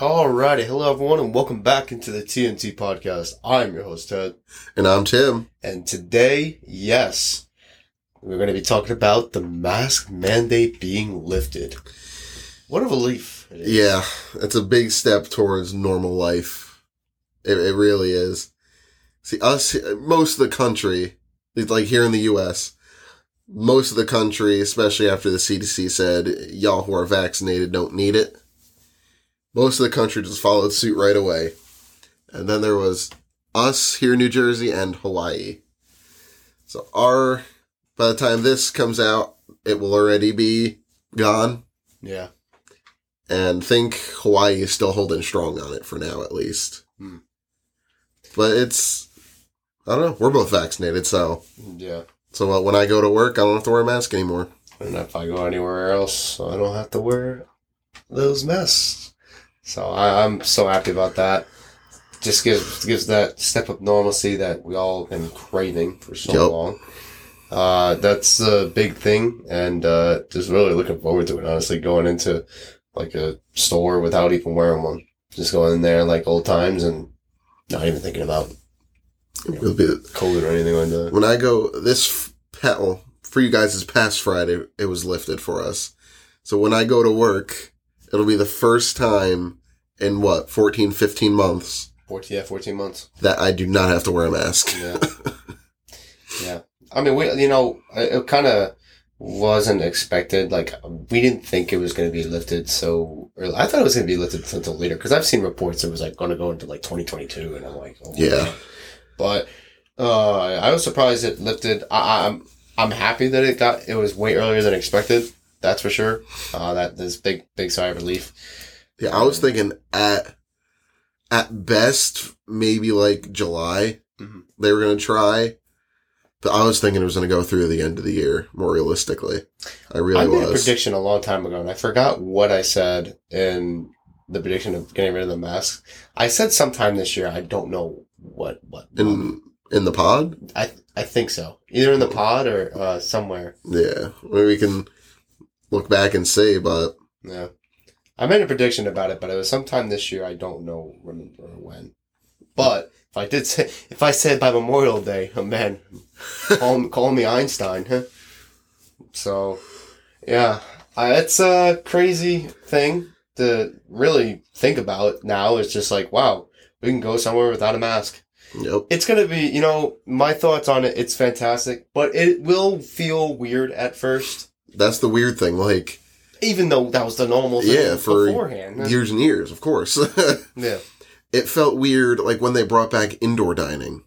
Alrighty, hello everyone, and welcome back into the TNT podcast. I'm your host Ted, And I'm Tim. and today, yes, we're going to be talking about the mask mandate being lifted. What a relief! it is. Yeah, it's a big step towards normal life. It, it really is. See, us, most of the country, like here in the U.S., most of the country, especially after the CDC said, y'all who are vaccinated don't need it. Most of the country just followed suit right away. And then there was us here in New Jersey and Hawaii. So our, by the time this comes out, it will already be gone. yeah, and think Hawaii is still holding strong on it for now, at least. Hmm. But it's, I don't know. We're both vaccinated, so yeah. so uh, when I go to work, I don't have to wear a mask anymore. And if I go anywhere else, I don't have to wear those masks. So I, I'm so happy about that. Just gives gives that step of normalcy that we all been craving for so Yep. long. Uh, that's a big thing, and uh, just really looking forward to it. Honestly, going into like a store without even wearing one, just going in there like old times and not even thinking about It'll be COVID or anything like that. when I go this pet well, for you guys is past Friday. It was lifted for us, so when I go to work, it'll be the first time in what 14, 15 months 14, yeah, fourteen months. that I do not have to wear a mask. Yeah. yeah. I mean, we, you know, it, it kind of wasn't expected. Like, we didn't think it was going to be lifted so early. I thought it was going to be lifted until later because I've seen reports it was like going to go into like 2022, and I'm like, oh, Yeah. God. But uh, I was surprised it lifted. I, I'm I'm happy that it got. It was way earlier than expected. That's for sure. Uh, that this big big sigh of relief. Yeah, I was thinking at at best maybe like July Mhm. they were gonna try, but I was thinking it was gonna go through the end of the year. More realistically, I really I made a was. prediction a long time ago, and I forgot what I said in the prediction of getting rid of the mask. I said sometime this year. I don't know what what. in in the pod. I I think so. Either in the pod or uh, somewhere. Yeah, maybe we can look back and see, but Yeah, I made a prediction about it, but it was sometime this year. I don't know remember when. But if I did say, if I said by Memorial Day, oh man, call call me Einstein. Huh? So, yeah, uh, it's a crazy thing to really think about now. It's just like, wow, we can go somewhere without a mask. Nope. It's gonna be, you know, my thoughts on it. It's fantastic, but it will feel weird at first, that's the weird thing. Like even though that was the normal thing Yeah, for beforehand. years and years, of course. Yeah, it felt weird, like when they brought back indoor dining.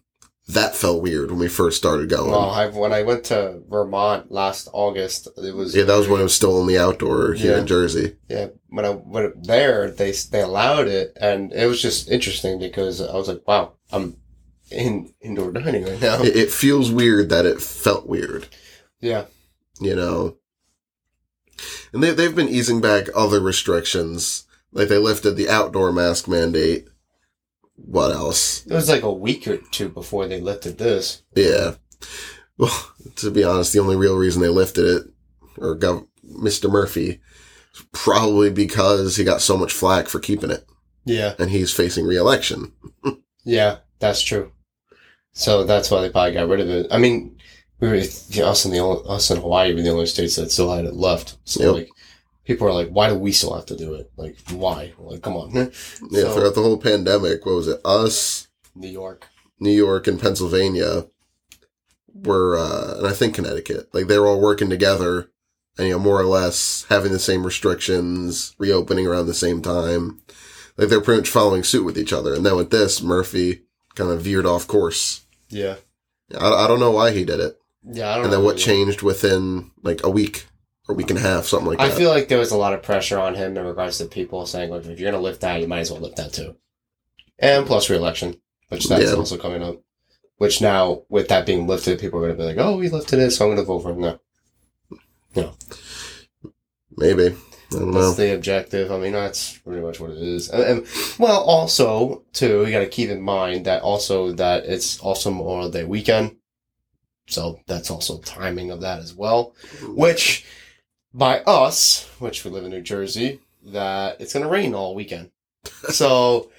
That felt weird when we first started going. well, I, when I went to Vermont last August, it was yeah, that was when it was still only outdoor here Yeah. in Jersey. Yeah, when I went there, they they allowed it, and it was just interesting because I was like, "Wow, I'm in indoor dining right now." It, it feels weird that it felt weird. yeah, you know. And they, they've been easing back other restrictions. Like they lifted the outdoor mask mandate. What else? it was like a week or two before they lifted this. Yeah. Well, to be honest, the only real reason they lifted it, or Gov- Mr. Murphy, is probably because he got so much flack for keeping it, Yeah, and he's facing re-election. yeah, that's true. So that's why they probably got rid of it. I mean, we were us in the only, us in Hawaii were the only states that still had it left. So Yep. like, people are like, "Why do we still have to do it? Like, why? Like, come on." Yeah, So- throughout the whole pandemic, what was it? Us, New York. New York, and Pennsylvania were, uh, and I think Connecticut, like they were all working together and, you know, more or less having the same restrictions, reopening around the same time. Like they're pretty much following suit with each other. And then with this, Murphy kind of veered off course. Yeah, I, I don't know why he did it. Yeah. I don't And then what changed within like a week or week and a half, something like that. I that. feel like there was a lot of pressure on him in regards to people saying, like, if you're going to lift that, you might as well lift that too. And plus re-election, which that's Yeah. also coming up. Which now, with that being lifted, people are going to be like, oh, he lifted it, so I'm going to vote for him now. Yeah. Maybe. I don't know. That's the objective. I mean, that's pretty much what it is. And, and well, also too, you got to keep in mind that also that it's also Memorial Day weekend, so that's also timing of that as well. Which, by us, which we live in New Jersey, that it's going to rain all weekend. so,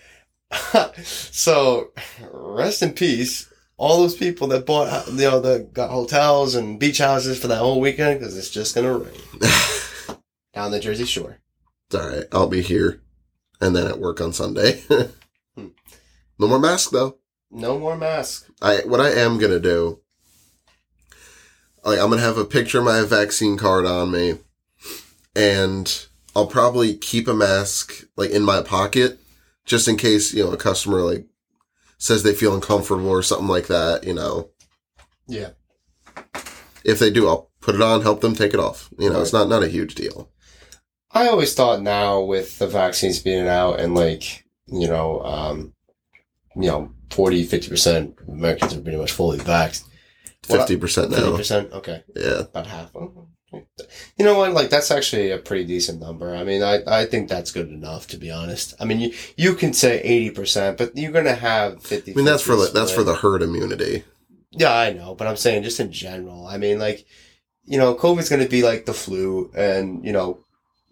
so rest in peace. All those people that bought, you know, that got hotels and beach houses for that whole weekend because it's just gonna rain down the Jersey Shore. It's all right. I'll be here, and then at work on Sunday. Hmm. no more mask though. No more mask. I what I am gonna do. Like I'm gonna have a picture of my vaccine card on me, and I'll probably keep a mask like in my pocket just in case you know a customer like says they feel uncomfortable or something like that. You know, Yeah. if they do, I'll put it on, help them take it off. You know, it's not not a huge deal. I always thought now with the vaccines being out and like, you know, um, you know, 40, 50% Americans are pretty much fully vaxxed. Fifty percent now. 50%? Okay. Yeah, About half. Oh, You know what? Like that's actually a pretty decent number. I mean, I, I think that's good enough to be honest. I mean, you you can say eighty percent, but you're gonna have fifty. I mean that's for the, that's for the herd immunity. Yeah, I know, but I'm saying just in general. I mean, like, you know, COVID's going to be like the flu, and you know,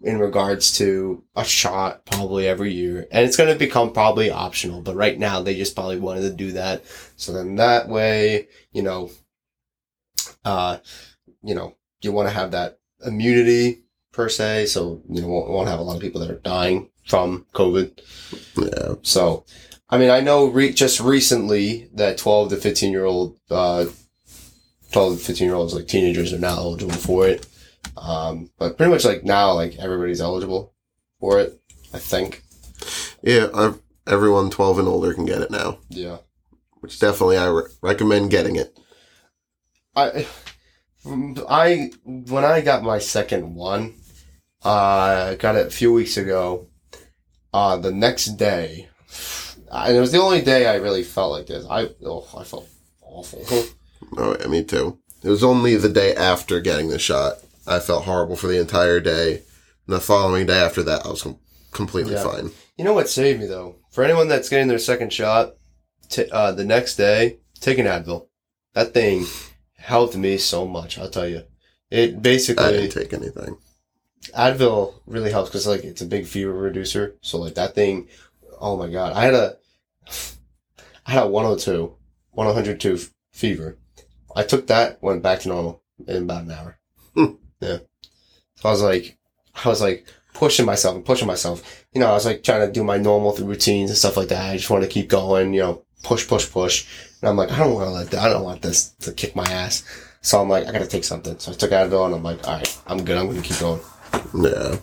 in regards to a shot probably every year, and it's going to become probably optional. But right now, they just probably wanted to do that, so then that way, you know, uh, you know, you want to have that immunity per se, so you know, won't, won't have a lot of people that are dying from COVID. Yeah, So, I mean, I know re- just recently that 12 to 15 year old, uh, 12 to 15 year olds, like teenagers, are now eligible for it. Um, but pretty much like now, like everybody's eligible for it, I think. yeah. I've, everyone twelve and older can get it now, Yeah. which definitely I re- recommend getting it. I, I, when I got my second one, uh, I got it a few weeks ago. Uh, the next day, and it was the only day I really felt like this. I, oh, I felt awful. Oh, yeah, me too. It was only the day after getting the shot. I felt horrible for the entire day. And the following day after that, I was com- completely Yeah. fine. You know what saved me though? For anyone that's getting their second shot, t- uh, the next day, take an Advil. That thing helped me so much. I'll tell you. It basically. I didn't take anything. Advil really helps because like it's a big fever reducer. So like that thing, oh my god, I had a, I had a 102, 102 f- fever. I took that, went back to normal in about an hour. Hmm. Yeah. So I was like, I was like pushing myself and pushing myself. You know, I was like trying to do my normal routines and stuff like that. I just want to keep going. You know, push, push, push. And I'm like, I don't want to let that. I don't want this to kick my ass. So I'm like, I gotta take something. So I took Advil and I'm like, all right, I'm good. I'm gonna keep going. Yeah.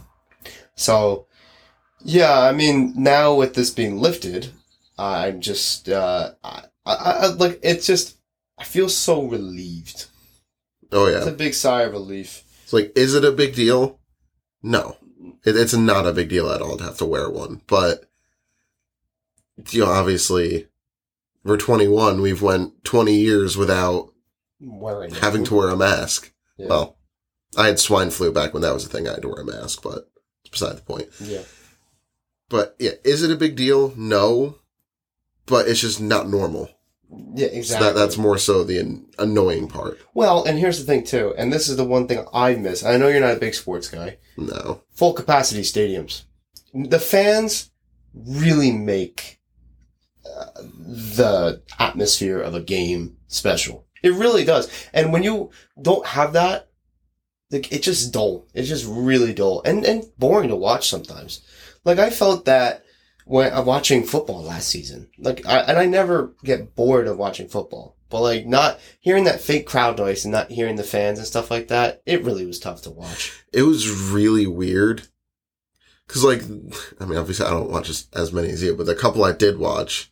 So, yeah, I mean, now with this being lifted, I'm just, uh, I, I, I like, it's just, I feel so relieved. Oh, yeah, It's a big sigh of relief. It's like, is it a big deal? No. It, it's not a big deal at all to have to wear one. But, you know, obviously, we're 21. We've went 20 years without Wearing having to wear a mask. Yeah. Well, I had swine flu back when that was a thing. I had to wear a mask, but it's beside the point. Yeah. But yeah, is it a big deal? No, but it's just not normal. Yeah, So exactly. that, that's more so the an- annoying part. well, and here's the thing too, and this is the one thing I miss. I know you're not a big sports guy. No, Full capacity stadiums. The fans really make uh, the atmosphere of a game special. It really does. And when you don't have that, like it's just dull. It's just really dull and and boring to watch sometimes. Like I felt that when I'm watching football last season. Like I and I never get bored of watching football. But like not hearing that fake crowd noise and not hearing the fans and stuff like that, it really was tough to watch. it was really weird. Cause like, I mean, obviously I don't watch as, as many as you, but the couple I did watch,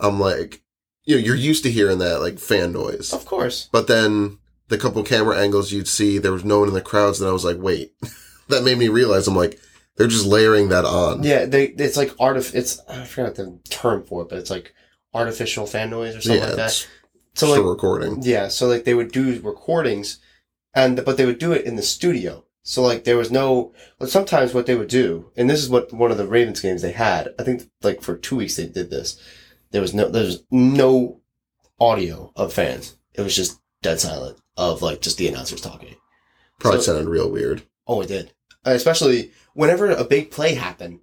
I'm like, you know, you're used to hearing that like fan noise, Of course. but then the couple camera angles you'd see, there was no one in the crowds, and I was like, wait, that made me realize I'm like, they're just layering that on. Yeah, they it's like artif it's I forgot the term for it, but it's like artificial fan noise or something like that. it's So like recording. Yeah, so like they would do recordings, and but they would do it in the studio. So like there was no. But sometimes what they would do, and this is what one of the Ravens games they had. I think like for two weeks they did this. There was no there was no audio of fans. It was just dead silent of like just the announcers talking. Probably So- sounded real weird. Oh, it did. Especially whenever a big play happened,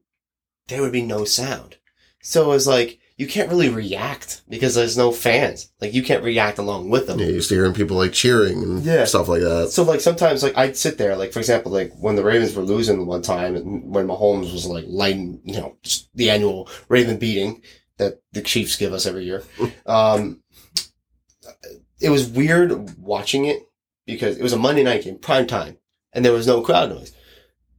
there would be no sound. So it was like, you can't really react because there's no fans. Like you can't react along with them. Yeah, you used to hearing people like cheering and Yeah. stuff like that. So like sometimes like I'd sit there like for example like when the Ravens were losing one time and when Mahomes was like lighting you know just the annual Raven beating that the Chiefs give us every year, um, it was weird watching it because it was a Monday night game prime time and there was no crowd noise.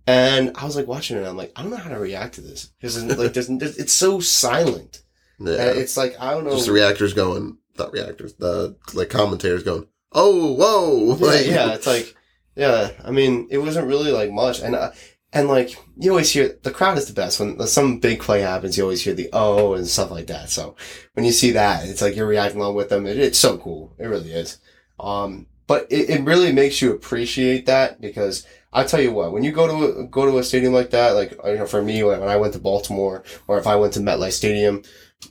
And I was like watching it, and I'm like, I don't know how to react to this because like, there's, there's, it's so silent. Yeah. And it's like I don't know. Just the reactors going, not reactors, the like commentators going, oh, whoa. Yeah, like, yeah, it's like, yeah. I mean, it wasn't really like much, and uh, and like you always hear the crowd is the best when some big play happens. You always hear the oh and stuff like that. So when you see that, it's like you're reacting along with them. It, it's so cool. It really is. Um, but it, it really makes you appreciate that because I tell you what, when you go to a, go to a stadium like that, like you know, for me when I went to Baltimore or if I went to MetLife Stadium,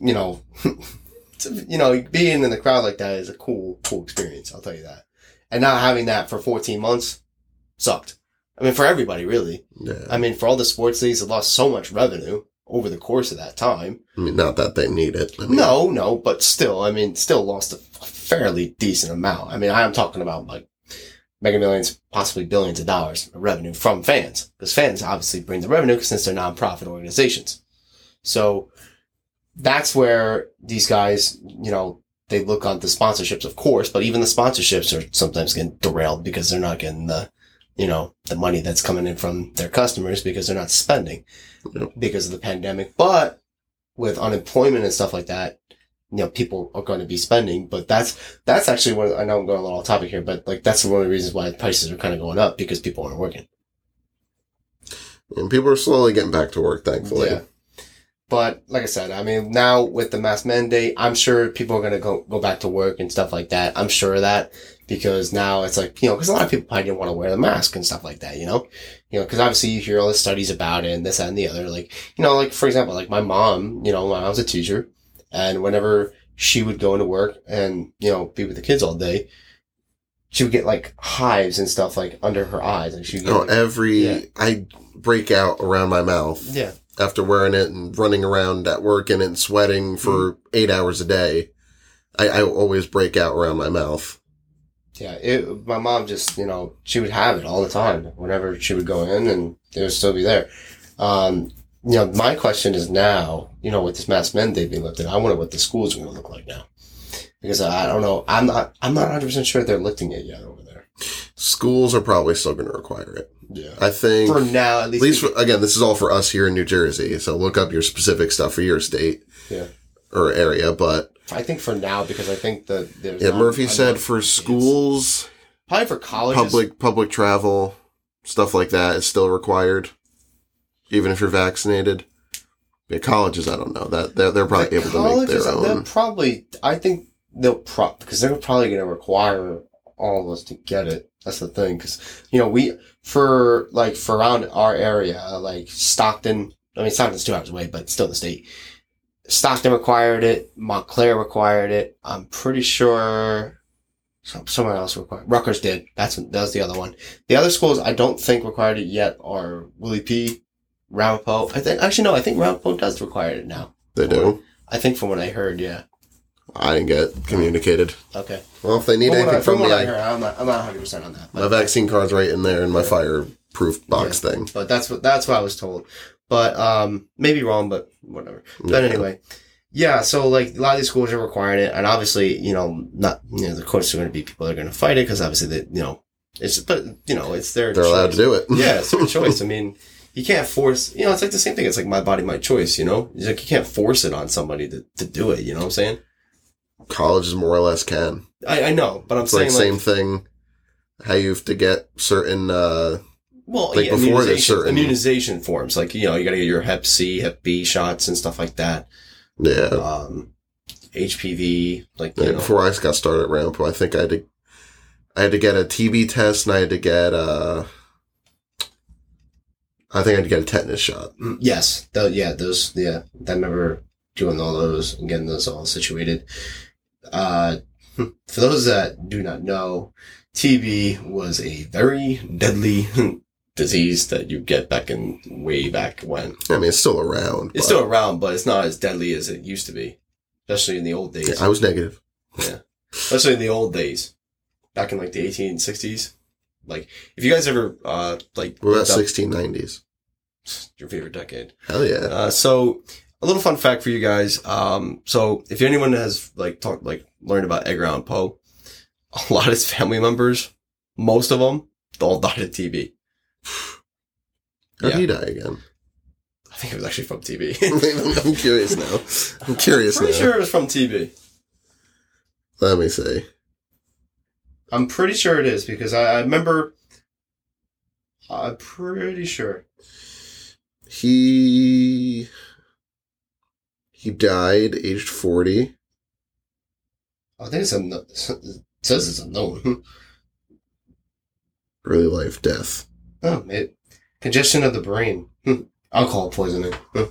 you know. you know, being in the crowd like that is a cool, cool experience. I'll tell you that. And not having that for 14 months sucked. I mean, for everybody, really. Yeah. I mean, for all the sports leagues that lost so much revenue over the course of that time. I mean, not that they need it. I mean, No, no, but still, I mean, still lost a fairly decent amount. I mean, I am talking about like mega millions, possibly billions of dollars of revenue from fans. Because fans obviously bring the revenue since they're nonprofit organizations. So that's where these guys, you know, they look on the sponsorships, of course, but even the sponsorships are sometimes getting derailed because they're not getting the, you know, the money that's coming in from their customers because they're not spending because of the pandemic. But with unemployment and stuff like that, you know, people are going to be spending, but that's, that's actually one, I know I'm going a little off topic here, but like that's one of the reasons why prices are kind of going up because people aren't working. And people are slowly getting back to work, thankfully. Yeah. But like I said, I mean, now with the mask mandate, I'm sure people are going to go, go back to work and stuff like that. I'm sure of that because now it's like, you know, because a lot of people probably didn't want to wear the mask and stuff like that, you know? You know, because obviously you hear all the studies about it and this that, and the other. Like, you know, like for example, like my mom, you know, when I was a teacher and whenever she would go into work and, you know, be with the kids all day, she would get like hives and stuff like under her eyes. And she would get Oh, like, every, Yeah. I break out around my mouth yeah. after wearing it and running around at work in and sweating for mm. eight hours a day. I, I always break out around my mouth. Yeah, it, my mom just, you know, she would have it all the time whenever she would go in and it would still be there. Um, you know, my question is now, you know, with this mask mandate being lifted, I wonder what the schools are going to look like now. Because I don't know, I'm not, I'm not 100% sure they're lifting it yet over there. Schools are probably still going to require it. Yeah. I think. For now, at At least. least, for, again, this is all for us here in New Jersey. So look up your specific stuff for your state Yeah. Or area. But I think for now, because I think that there's. yeah, not Murphy said for schools, Probably for colleges. public public travel, stuff like that is still required, even if you're vaccinated. Yeah, colleges, I don't know that they're, they're probably able to make their own. probably, I think they'll pro because they're probably going to require all of us to get it. That's the thing, because you know we for like for around our area, like Stockton. I mean, Stockton's two hours away, but still the state. Stockton required it. Montclair required it. I'm pretty sure somewhere else required. Rutgers did. That's that was the other one. The other schools I don't think required it yet are Willie P, Ramapo. I think actually no, I think Ramapo does require it now. They do. I think from what I heard, yeah. I didn't get communicated. Okay. Well, if they need what, anything I, from from me, I, I'm not, I'm not 100 percent on that. my vaccine card's right in there in my fireproof box thing. But that's what that's what I was told. But um, maybe wrong, but whatever. But Yeah. anyway, yeah. So like a lot of these schools are requiring it, and obviously, you know, not you know, course, there are going to be people that are going to fight it because obviously, they, you know, it's but you know, it's their They're allowed to do it. yeah, it's their choice. I mean, you can't force. You know, it's like the same thing. It's like my body, my choice. You know, it's like you can't force it on somebody to to do it. You know what I'm saying? Colleges more or less can. I, I know, but I'm It's saying like same thing. How you have to get certain. uh Well, Like yeah, before there's immunization, certain- immunization forms, like you know, you got to get your Hep C, Hep B shots and stuff like that. Yeah. Um, HPV, like you Yeah, know, before I got started at Ramapo, I think I had to, I had to get a TB test and I had to get a. I think I had to get a tetanus shot. Mm, yes, tho- yeah, those, yeah, I remember doing all those and getting those all situated. Uh, for those that do not know, TB was a very deadly disease that you get back in way back when. I mean, it's still around. It's still around, but it's not as deadly as it used to be, especially in the old days. Yeah, I was negative. Yeah, especially in the old days, back in like the 1860s. Like, if you guys ever uh like What about 1690s? your favorite decade, Hell yeah. uh, so a little fun fact for you guys. Um, so if anyone has like talked like learned about Edgar Allan Poe, a lot of his family members, most of them, all died of TB. How'd yeah. he die again? I think it was actually from TB. I'm curious now. I'm curious now. Pretty now. sure it was from TB. Let me see. I'm pretty sure it is because I, I remember. I'm pretty sure. He he died aged 40. I think it's a. It says it's unknown. Early life death. Oh, it, congestion of the brain. Hmm. Alcohol poisoning. Hmm.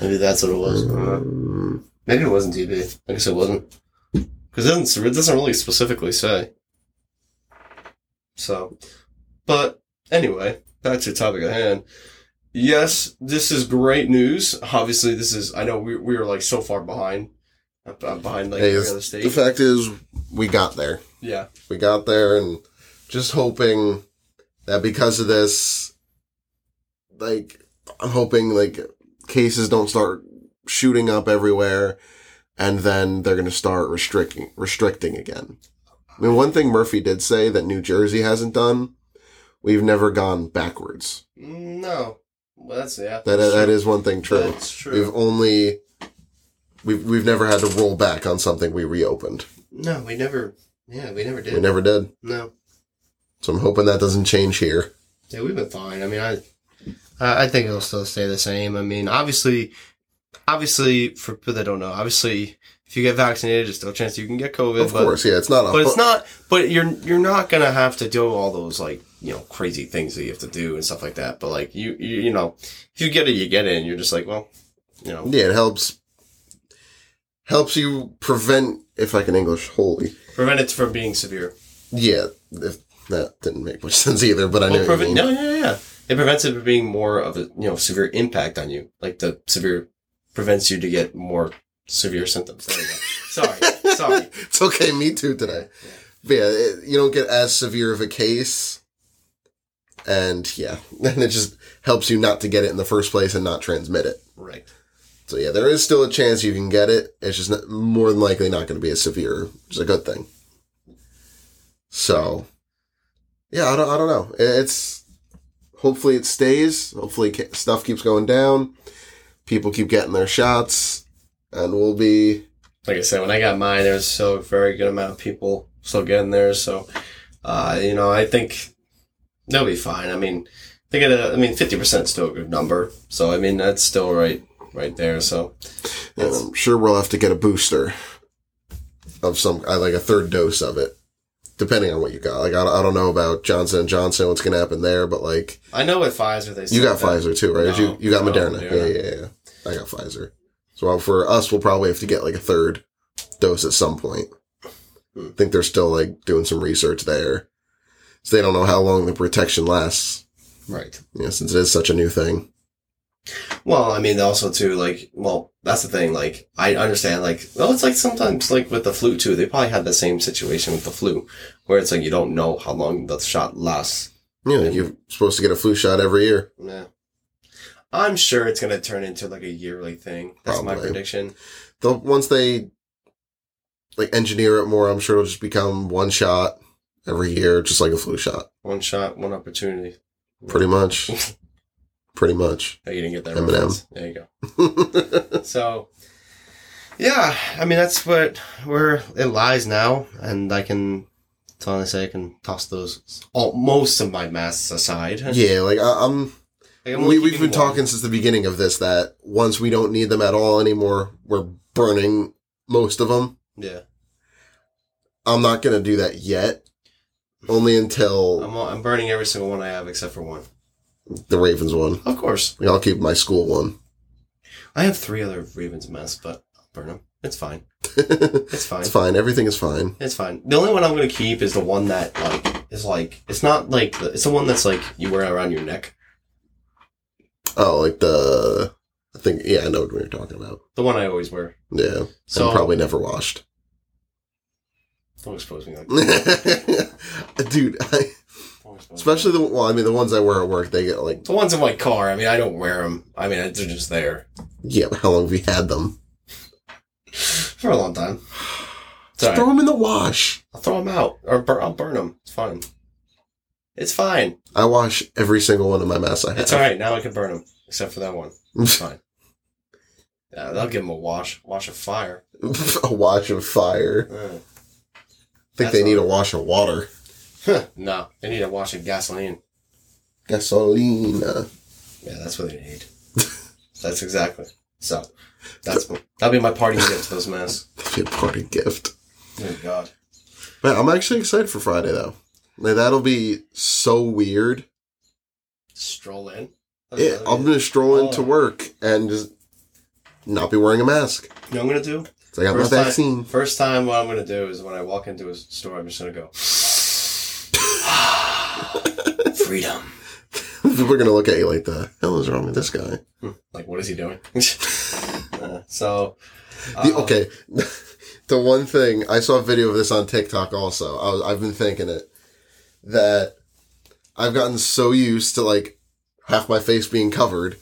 Maybe that's what it was. Um, Maybe it wasn't TB. I guess it wasn't. Because it doesn't, it doesn't really specifically say. So, but anyway, back to the topic at hand. Yes, this is great news. Obviously, this is, I know we, we were like so far behind. uh, uh, Behind like Hey, every it's- other state. the fact is, we got there. yeah. We got there and just hoping that because of this, like, I'm hoping, like, cases don't start shooting up everywhere and then they're going to start restricting, restricting again. I mean, one thing Murphy did say that New Jersey hasn't done, we've never gone backwards. No. Well, that's, yeah. That, that's that is one thing true. That's true. We've only, we've, we've never had to roll back on something we reopened. No, we never, yeah, we never did. We never did. No. So I'm hoping that doesn't change here. Yeah, we've been fine. I mean, I, I think it'll still stay the same. I mean, obviously, obviously, for people that don't know, obviously, if you get vaccinated, there's still a chance you can get COVID. Of but, course, yeah, it's not a but it's not. But you're you're not gonna have to do all those like you know crazy things that you have to do and stuff like that. But like you you, you know, if you get it, you get it, and you're just like, well, you know, Yeah, it helps helps you prevent if I can English holy. prevent it from being severe. Yeah, if that didn't make much sense either, but I know Well, what you mean. no, yeah, yeah. It prevents it from being more of a you know severe impact on you. Like the severe prevents you to get more severe symptoms. There we go. Sorry, sorry. it's okay, me too today. But yeah, it, you don't get as severe of a case. And yeah, and it just helps you not to get it in the first place and not transmit it. Right. So yeah, there is still a chance you can get it. It's just not, more than likely not going to be as severe, which is a good thing. So, yeah, I don't, I don't know. It's hopefully it stays. Hopefully stuff keeps going down. People keep getting their shots, and we'll be Like I said, when I got mine, there was still a very good amount of people still getting there. So, uh, you know, I think they'll be fine. I mean, they get a, I mean, 50% is still a good number. So, I mean, that's still right, right there. So, And I'm sure we'll have to get a booster of some, uh, like a third dose of it, depending on what you got. Like I, don't- I don't know about Johnson and Johnson, what's gonna happen there, but like I know with Pfizer, they you got that- Pfizer too, right? No, you you got no, Moderna. Moderna. Yeah, yeah, yeah. I got Pfizer. So for us, we'll probably have to get like a third dose at some point. Hmm. I think they're still like doing some research there, so they don't know how long the protection lasts. Right. Yeah, since it is such a new thing. Well, I mean, also too, like, well, that's the thing. Like, I understand, like, well, it's like sometimes, like, with the flu too, they probably had the same situation with the flu, where it's like you don't know how long the shot lasts. You know, you're supposed to get a flu shot every year. Yeah. I'm sure it's gonna turn into like a yearly thing. That's my prediction. They'll once they like engineer it more, I'm sure it'll just become one shot every year, just like a flu shot. One shot, one opportunity. Pretty much. Pretty much. Oh, you didn't get that Eminem. reference. There you go. So, yeah, I mean, that's what where it lies now, and I can, all I say, I can toss those, all, most of my masks aside. yeah, like I, I'm Like, we, we've been talking since the beginning of this that once we don't need them at all anymore, we're burning most of them. Yeah. I'm not going to do that yet. Only until I'm, I'm burning every single one I have except for one. The Ravens one. Of course. I'll keep my school one. I have three other Ravens masks, but I'll burn them. It's fine. it's fine. It's fine. Everything is fine. It's fine. The only one I'm going to keep is the one that like is like it's not like the, it's the one that's like you wear around your neck. Oh, like the I think yeah, I know what you're talking about. The one I always wear. Yeah, So and probably never washed. don't expose me like that. Dude, I, Don't expose me. Especially the well, I mean the ones I wear at work, they get like the ones in my car. I mean, I don't wear them. I mean, they're just there yeah. but How long have you had them? for a long time. It's Just throw right. them in the wash. I'll throw them out or bur- I'll burn them. It's fine. It's fine. I wash every single one of my masks I have. It's all right. Now I can burn them, except for that one. It's fine. Yeah, they'll give them a wash. Wash of fire. a wash of fire. Uh, I think That's they need all a wash of water. no, they need a wash of gasoline. Gasoline. Yeah, that's what they need. that's exactly. So, that's that'll be my party gift to those masks. A party gift. Oh God. Man, I'm actually excited for Friday though. Like that'll be so weird. Stroll in. Yeah, I'm gonna stroll into Oh. work and just not be wearing a mask. You know what I'm gonna do? So I got First my time- vaccine. First time, what I'm gonna do is when I walk into a store, I'm just gonna go. Freedom. We're gonna look at you like the hell is wrong with this guy? Like, what is he doing? Uh, so. The, uh, okay, the one thing I saw a video of this on TikTok. Also, I was, I've been thinking it that I've gotten so used to like half my face being covered.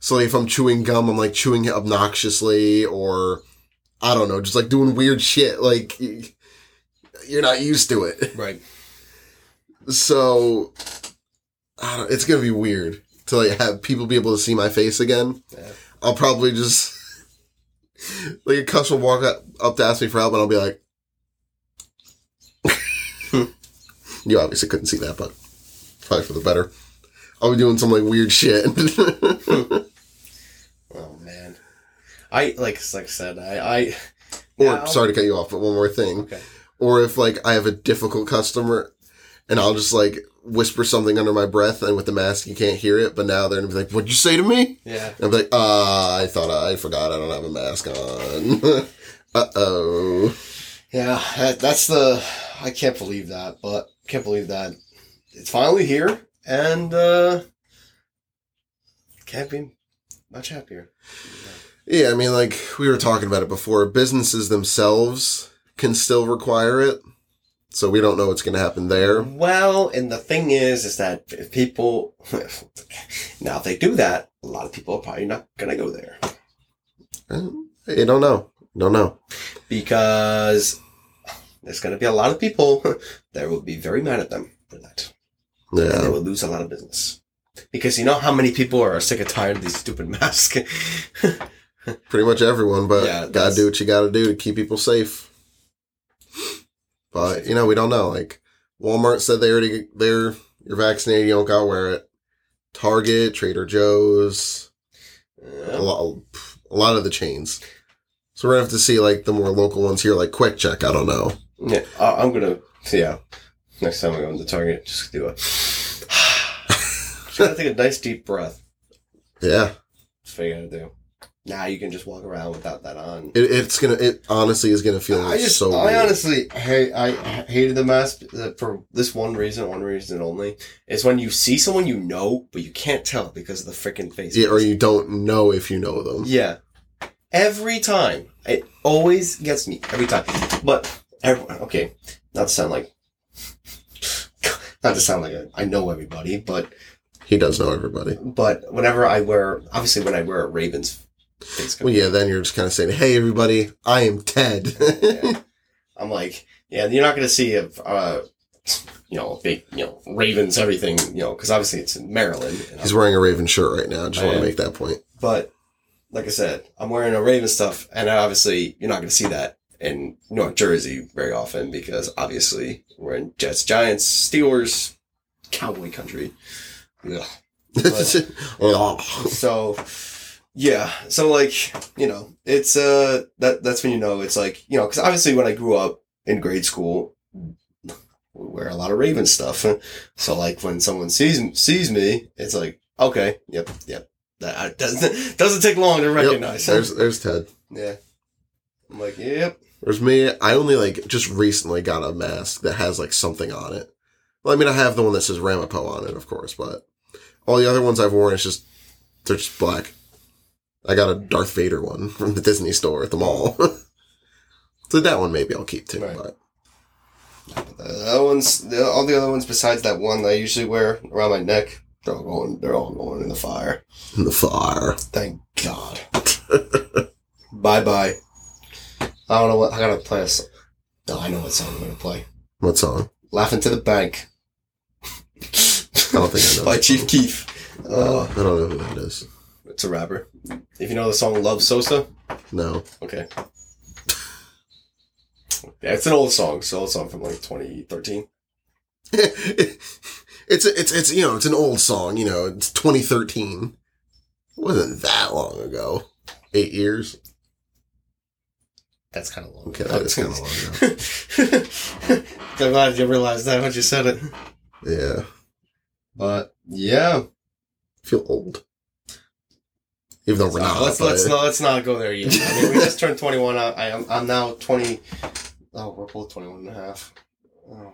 So if I'm chewing gum, I'm like chewing it obnoxiously, or I don't know, just like doing weird shit. Like you're not used to it. Right. So I don't, it's gonna be weird to like have people be able to see my face again. Yeah. I'll probably just like a customer will walk up, up to ask me for help, and I'll be like, "You obviously couldn't see that, but probably for the better." I'll be doing some like weird shit. Oh man. I like like I said. I. I or now- sorry to cut you off, but one more thing. Okay. Or if like I have a difficult customer, and I'll just like whisper something under my breath, and with the mask you can't hear it, but now they're gonna be like, "What'd you say to me?" Yeah. And I'll be like, uh, I thought I, forgot I don't have a mask on. uh oh. Yeah. That, that's the. I can't believe that, but can't believe that it's finally here, and uh can't be much happier. Yeah, I mean, like we were talking about it before, businesses themselves can still require it. So we don't know what's going to happen there. Well, and the thing is, is that if people now if they do that, a lot of people are probably not gonna go there eh, You don't know. Don't know. because there's gonna be a lot of people that will be very mad at them for that. And they will lose a lot of business because you know how many people are sick and tired of these stupid masks. Pretty much everyone, but Yeah, gotta do what you gotta do to keep people safe. But, you know, we don't know. Like, Walmart said they already, they're, you're vaccinated, you don't gotta wear it. Target, Trader Joe's, a lot, a lot of the chains. So we're gonna have to see like the more local ones here, like QuickChek. I don't know. Yeah, I'm gonna. Yeah, next time I go into Target, just do a. just gotta take a nice deep breath. Yeah, That's what you gotta do. Now you can just walk around without that on. it, it's gonna. It honestly is gonna feel I just, so. I weird. honestly, hate, I hated the mask uh, for this one reason, one reason only. Is when you see someone you know, but you can't tell because of the freaking face. yeah, or you don't know if you know them. Yeah. Every time. It always gets me. Every time. But, everyone, okay. Not to sound like, not to sound like a, I know everybody, but, He does know everybody. but whenever I wear, obviously when I wear a Ravens Well, yeah. Then you're just kind of saying, "Hey, everybody, I am Ted." Yeah. I'm like, yeah, you're not going to see a, uh, you know, big, you know, Ravens, everything, you know, because obviously it's in Maryland. and He's I'm- wearing a Raven shirt right now. I just want to make that point. But like I said, I'm wearing a Raven stuff, and obviously you're not going to see that in North Jersey very often because obviously we're in Jets, Giants, Steelers, Cowboy country. Oh. So yeah, so like you know, it's uh that that's when you know it's like you know because obviously when I grew up in grade school. We wear a lot of Raven stuff, so like when someone sees sees me, it's like okay, yep, yep. That doesn't doesn't take long to Yep, recognize. there's there's Ted. Yeah. I'm like, yep. There's me. I only like just recently got a mask that has like something on it. Well, I mean, I have the one that says Ramapo on it, of course, but all the other ones I've worn, it's just they're just black. I got a Darth Vader one from the Disney store at the mall. so that one maybe I'll keep too. Right. But The other ones, the, all the other ones besides that one that I usually wear around my neck, they're all going. They're all going in the fire. in the fire. Thank God. bye bye. I don't know what I gotta play. A song. No, I know what song I'm gonna play. What song? Laughing to the bank. I don't think I know By that Chief. Keef. Uh, I don't know who that is. It's a rapper. If you know the song "Love Sosa," No. okay. Yeah, it's an old song. So it's an old song from like 2013. it's a, it's it's you know it's an old song. You know it's 2013. It wasn't that long ago. Eight years. That's kind of long. Okay, that is kinda long long. I'm glad you realized that when you said it. Yeah. But yeah, I feel old. Even though we're not. let's but- let's not let's not go there yet. I mean, we just turned 21. I, I am I'm now 20. Oh, we're both 21 and a half. Oh,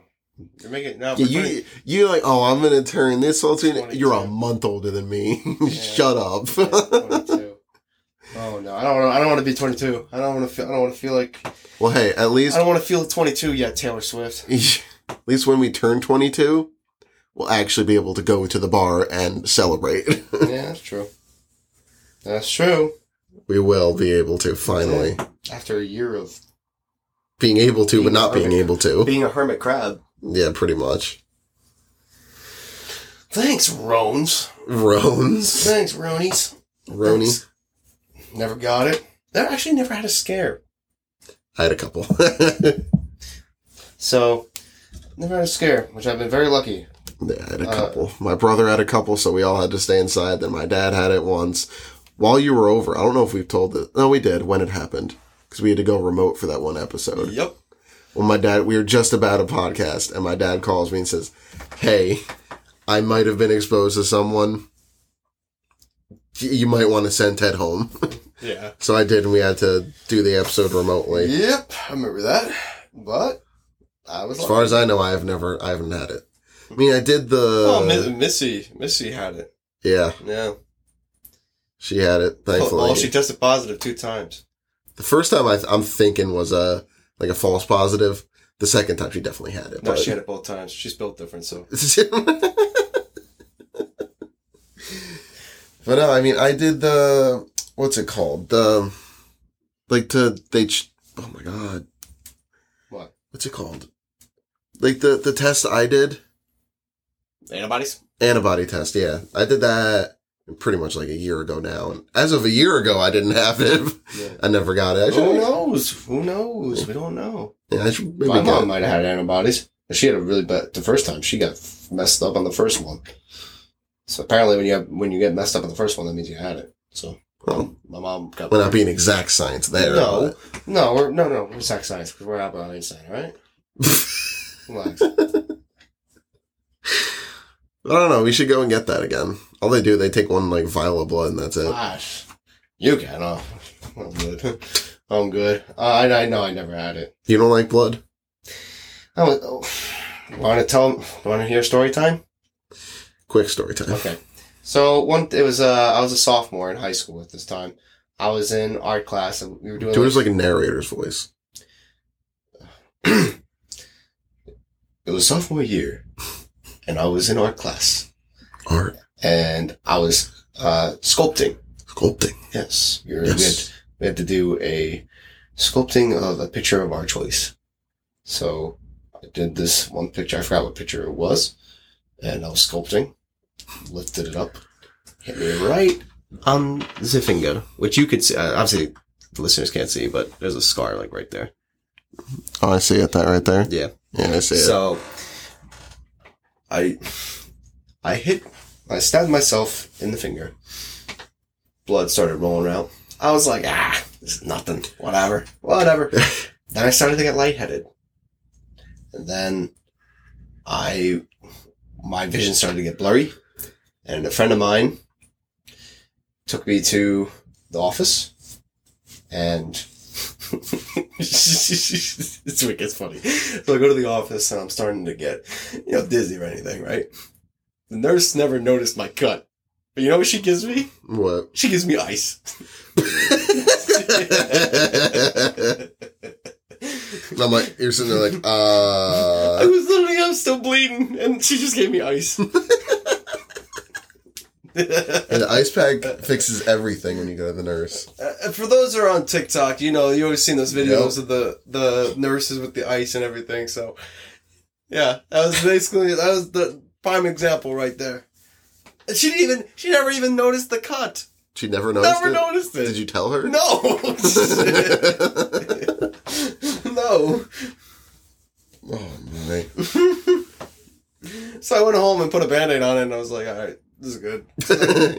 you're making no. Yeah, we're 20 you you like oh I'm gonna turn this old to you're a month older than me. Shut up. Yeah, Oh no, I don't. Wanna, I don't want to be 22. I don't want to feel. I don't want to feel like. well, hey, at least I don't want to feel 22 yet. Taylor Swift. at least when we turn 22, we'll actually be able to go to the bar and celebrate. yeah, that's true. That's true. we will be able to finally After a year of being able to, but Being not being able to. being a hermit crab. Yeah, pretty much. Thanks, Rones. Rones, Thanks, Ronies. Roni. Thanks. Never got it. I actually never had a scare. I had a couple. So, never had a scare, which I've been very lucky. Yeah, I had a Uh, couple. My brother had a couple, so we all had to stay inside. Then my dad had it once. While you were over, I don't know if we've told it. No, we did when it happened. Because we had to go remote for that one episode. Yep. When my dad, we were just about a podcast, and my dad calls me and says, Hey, I might have been exposed to someone. You might want to send Ted home. Yeah. so I did, and we had to do the episode remotely. Yep. I remember that. But, I was As far as I know, I have never, I haven't had it. I mean, I did the. Oh, Missy. Missy had it. yeah, Yeah. She had it. Thankfully, Oh, she tested positive two times. The first time I th- I'm thinking was a like a false positive. The second time she definitely had it. No, but- she had it both times. She's built different, so. but no, I mean, I did the what's it called? The like to they. ch- Oh my god, What? what's it called? Like the the test I did, Antibodies? antibody test. Yeah, I did that pretty much like a year ago now. And as of a year ago, I didn't have it. Yeah. I never got it. Who knows? Who knows? We don't know. yeah, I should maybe My mom might have had antibodies. She had a really bad the first time. She got messed up on the first one. So apparently, when you have when you get messed up on the first one, that means you had it. So Well, my mom got. we're not being exact science there. no, no, we're no, no, we're exact science because we're Albert Einstein, right? Relax. I don't know. We should go and get that again. All they do, they take one like vial of blood and that's it. Gosh, you can. Oh, I'm good. I'm good. Uh, I I know I never had it. You don't like blood? I was, oh, want to tell? Want to hear story time? Quick story time. Okay. So one, it was uh, I was a sophomore in high school at this time. I was in art class and we were doing. Do it like- as like a narrator's voice. it was sophomore year, and I was in art class, Art. And I was uh, sculpting. Sculpting. Yes, we, were, we, had, we had to do a sculpting of a picture of our choice. So I did this one picture. I forgot what picture it was, and I was sculpting. Lifted it up, hit me right on the finger, which you could see. Uh, obviously, the listeners can't see, but there's a scar like right there. Oh, I see it. That right there. Yeah. Yeah, I see it. So I I hit I stabbed myself in the finger. Blood started rolling out. I was like, ah, this is nothing. Whatever. Whatever. then I started to get lightheaded. And then I my vision started to get blurry. And a friend of mine took me to the office and it's wicked it's funny. So I go to the office and I'm starting to get, you know, dizzy or anything, right? The nurse never noticed my cut. But you know what she gives me? What? She gives me ice. And I'm like, you're sitting there like, I uh. was literally, I'm still bleeding, and she just gave me ice. And the ice pack fixes everything when you go to the nurse. Uh, for those who are on TikTok, you know, you always seen those videos Yep. of the the nurses with the ice and everything. So, yeah, that was basically that was the prime example right there. And she didn't even she never even noticed the cut. She never noticed never it? noticed it. Did you tell her? No. no. Oh, my. So I went home and put a band-aid on it, and I was like, all right, this is good.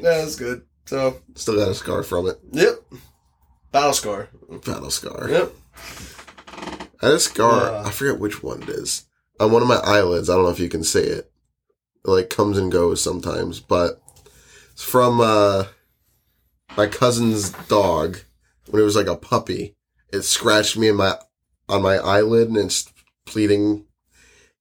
yeah, it's good. So, Still got a scar from it. yep. Battle scar. Battle scar. Yep. I had a scar. I forget which one it is. On one of my eyelids. I don't know if you can see it. Like comes and goes sometimes, but it's from uh my cousin's dog when it was like a puppy. It scratched me in my on my eyelid and it's bleeding.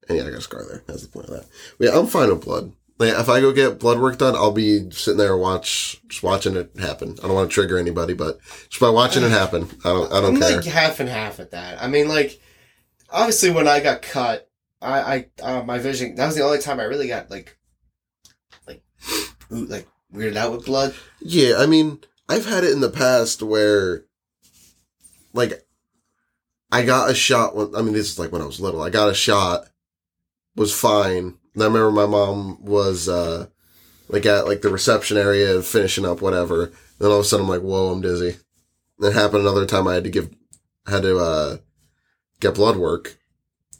And yeah, I got a scar there. That's the point of that. But yeah, I'm fine with blood. Like, if I go get blood work done, I'll be sitting there watch, just watching it happen. I don't want to trigger anybody, but just by watching it happen, I don't, I don't I'm care. like half and half at that. I mean, like, obviously when I got cut, I, I, uh, my vision, that was the only time I really got, like, like, ooh, like, weirded out with blood. Yeah, I mean, I've had it in the past where, like, I got a shot when, I mean, this is like when I was little. I got a shot, was fine. And I remember my mom was, uh, like at like the reception area finishing up whatever. Then all of a sudden I'm like, whoa, I'm dizzy. It happened another time I had to give, had to, uh, get blood work.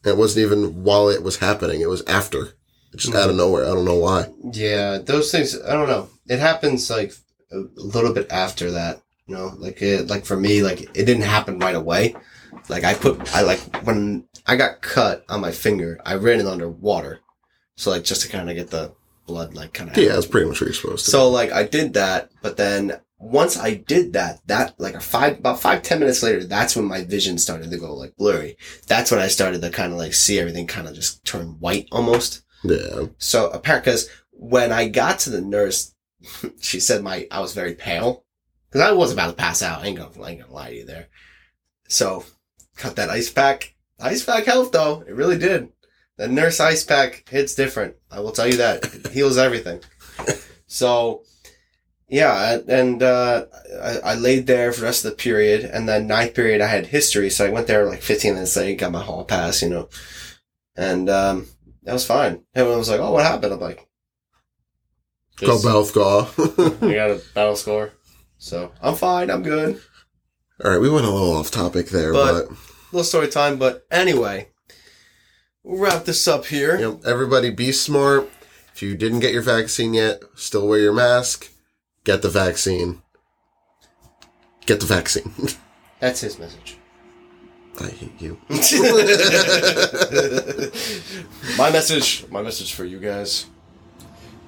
And it wasn't even while it was happening. It was after. Just out of mm-hmm. nowhere. I don't know why. Yeah, those things, I don't know. It happens, like, a little bit after that, you know? Like, it, like, for me, like, it didn't happen right away. Like, I put, I, like, when I got cut on my finger, I ran it under water. So, like, just to kind of get the blood, like, kind of Yeah, that's pretty much what you're supposed to. So like I did that, but then once I did that, that like a five about five ten minutes later, that's when my vision started to go like blurry. That's when I started to kind of like see everything kind of just turn white almost. yeah. So apparent because when I got to the nurse, she said my I was very pale because I was about to pass out. I ain't gonna I ain't gonna lie to you there. So cut that ice pack. Ice pack helped though. It really did. The nurse ice pack hits different. I will tell you that. It heals everything. So, yeah, and uh, I, I laid there for the rest of the period, and then ninth period I had history, so I went there like 15 minutes late, got my hall pass, you know, and um, that was fine. Everyone was like, "Oh, what happened?" I'm like, Go "Just- Belfgall. I got a battle score, so I'm fine. I'm good." All right, we went a little off topic there, but, But- Little story time, but anyway, we'll wrap this up here. everybody be smart. If you didn't get your vaccine yet, still wear your mask. Get the vaccine. Get the vaccine. That's his message. I hate you. my message, my message for you guys.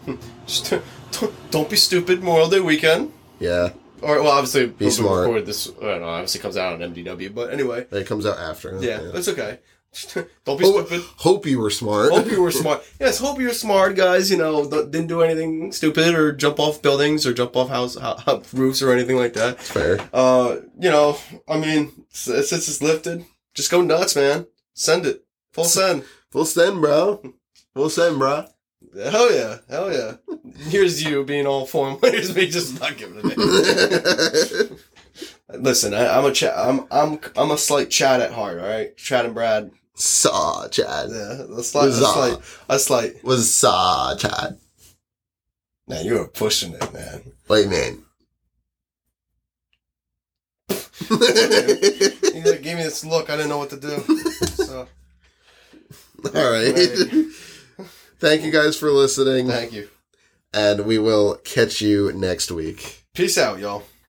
Just don't, don't be stupid. Memorial Day weekend, Yeah, or well, obviously Be we'll smart. Record this, I don't know, obviously comes out on MDW, but anyway, it comes out after. yeah, that's okay. Don't be Hope, stupid. hope you were smart. Hope you were smart. Yes, hope you're smart, guys. You know, didn't do anything stupid or jump off buildings or jump off house ho- roofs or anything like that. Fair. Uh, you know, I mean, since it's lifted, just go nuts, man. Send it, full send. Full send, bro. Full send, bro. Hell yeah, hell yeah. Here's you being all formal. Here's me just not giving a damn. Listen, I, I'm a chat. I'm I'm I'm a slight chat at heart. All right, Chad and Brad. Saw, Chad. Yeah, slight, a Huzzah. slight, a slight. Was saw, Chad. Now you were pushing it, man. Wait, man. You like, gave me this look. I didn't know what to do. So All. Right. Thank you guys for listening, thank you. and we will catch you next week. Peace out, y'all.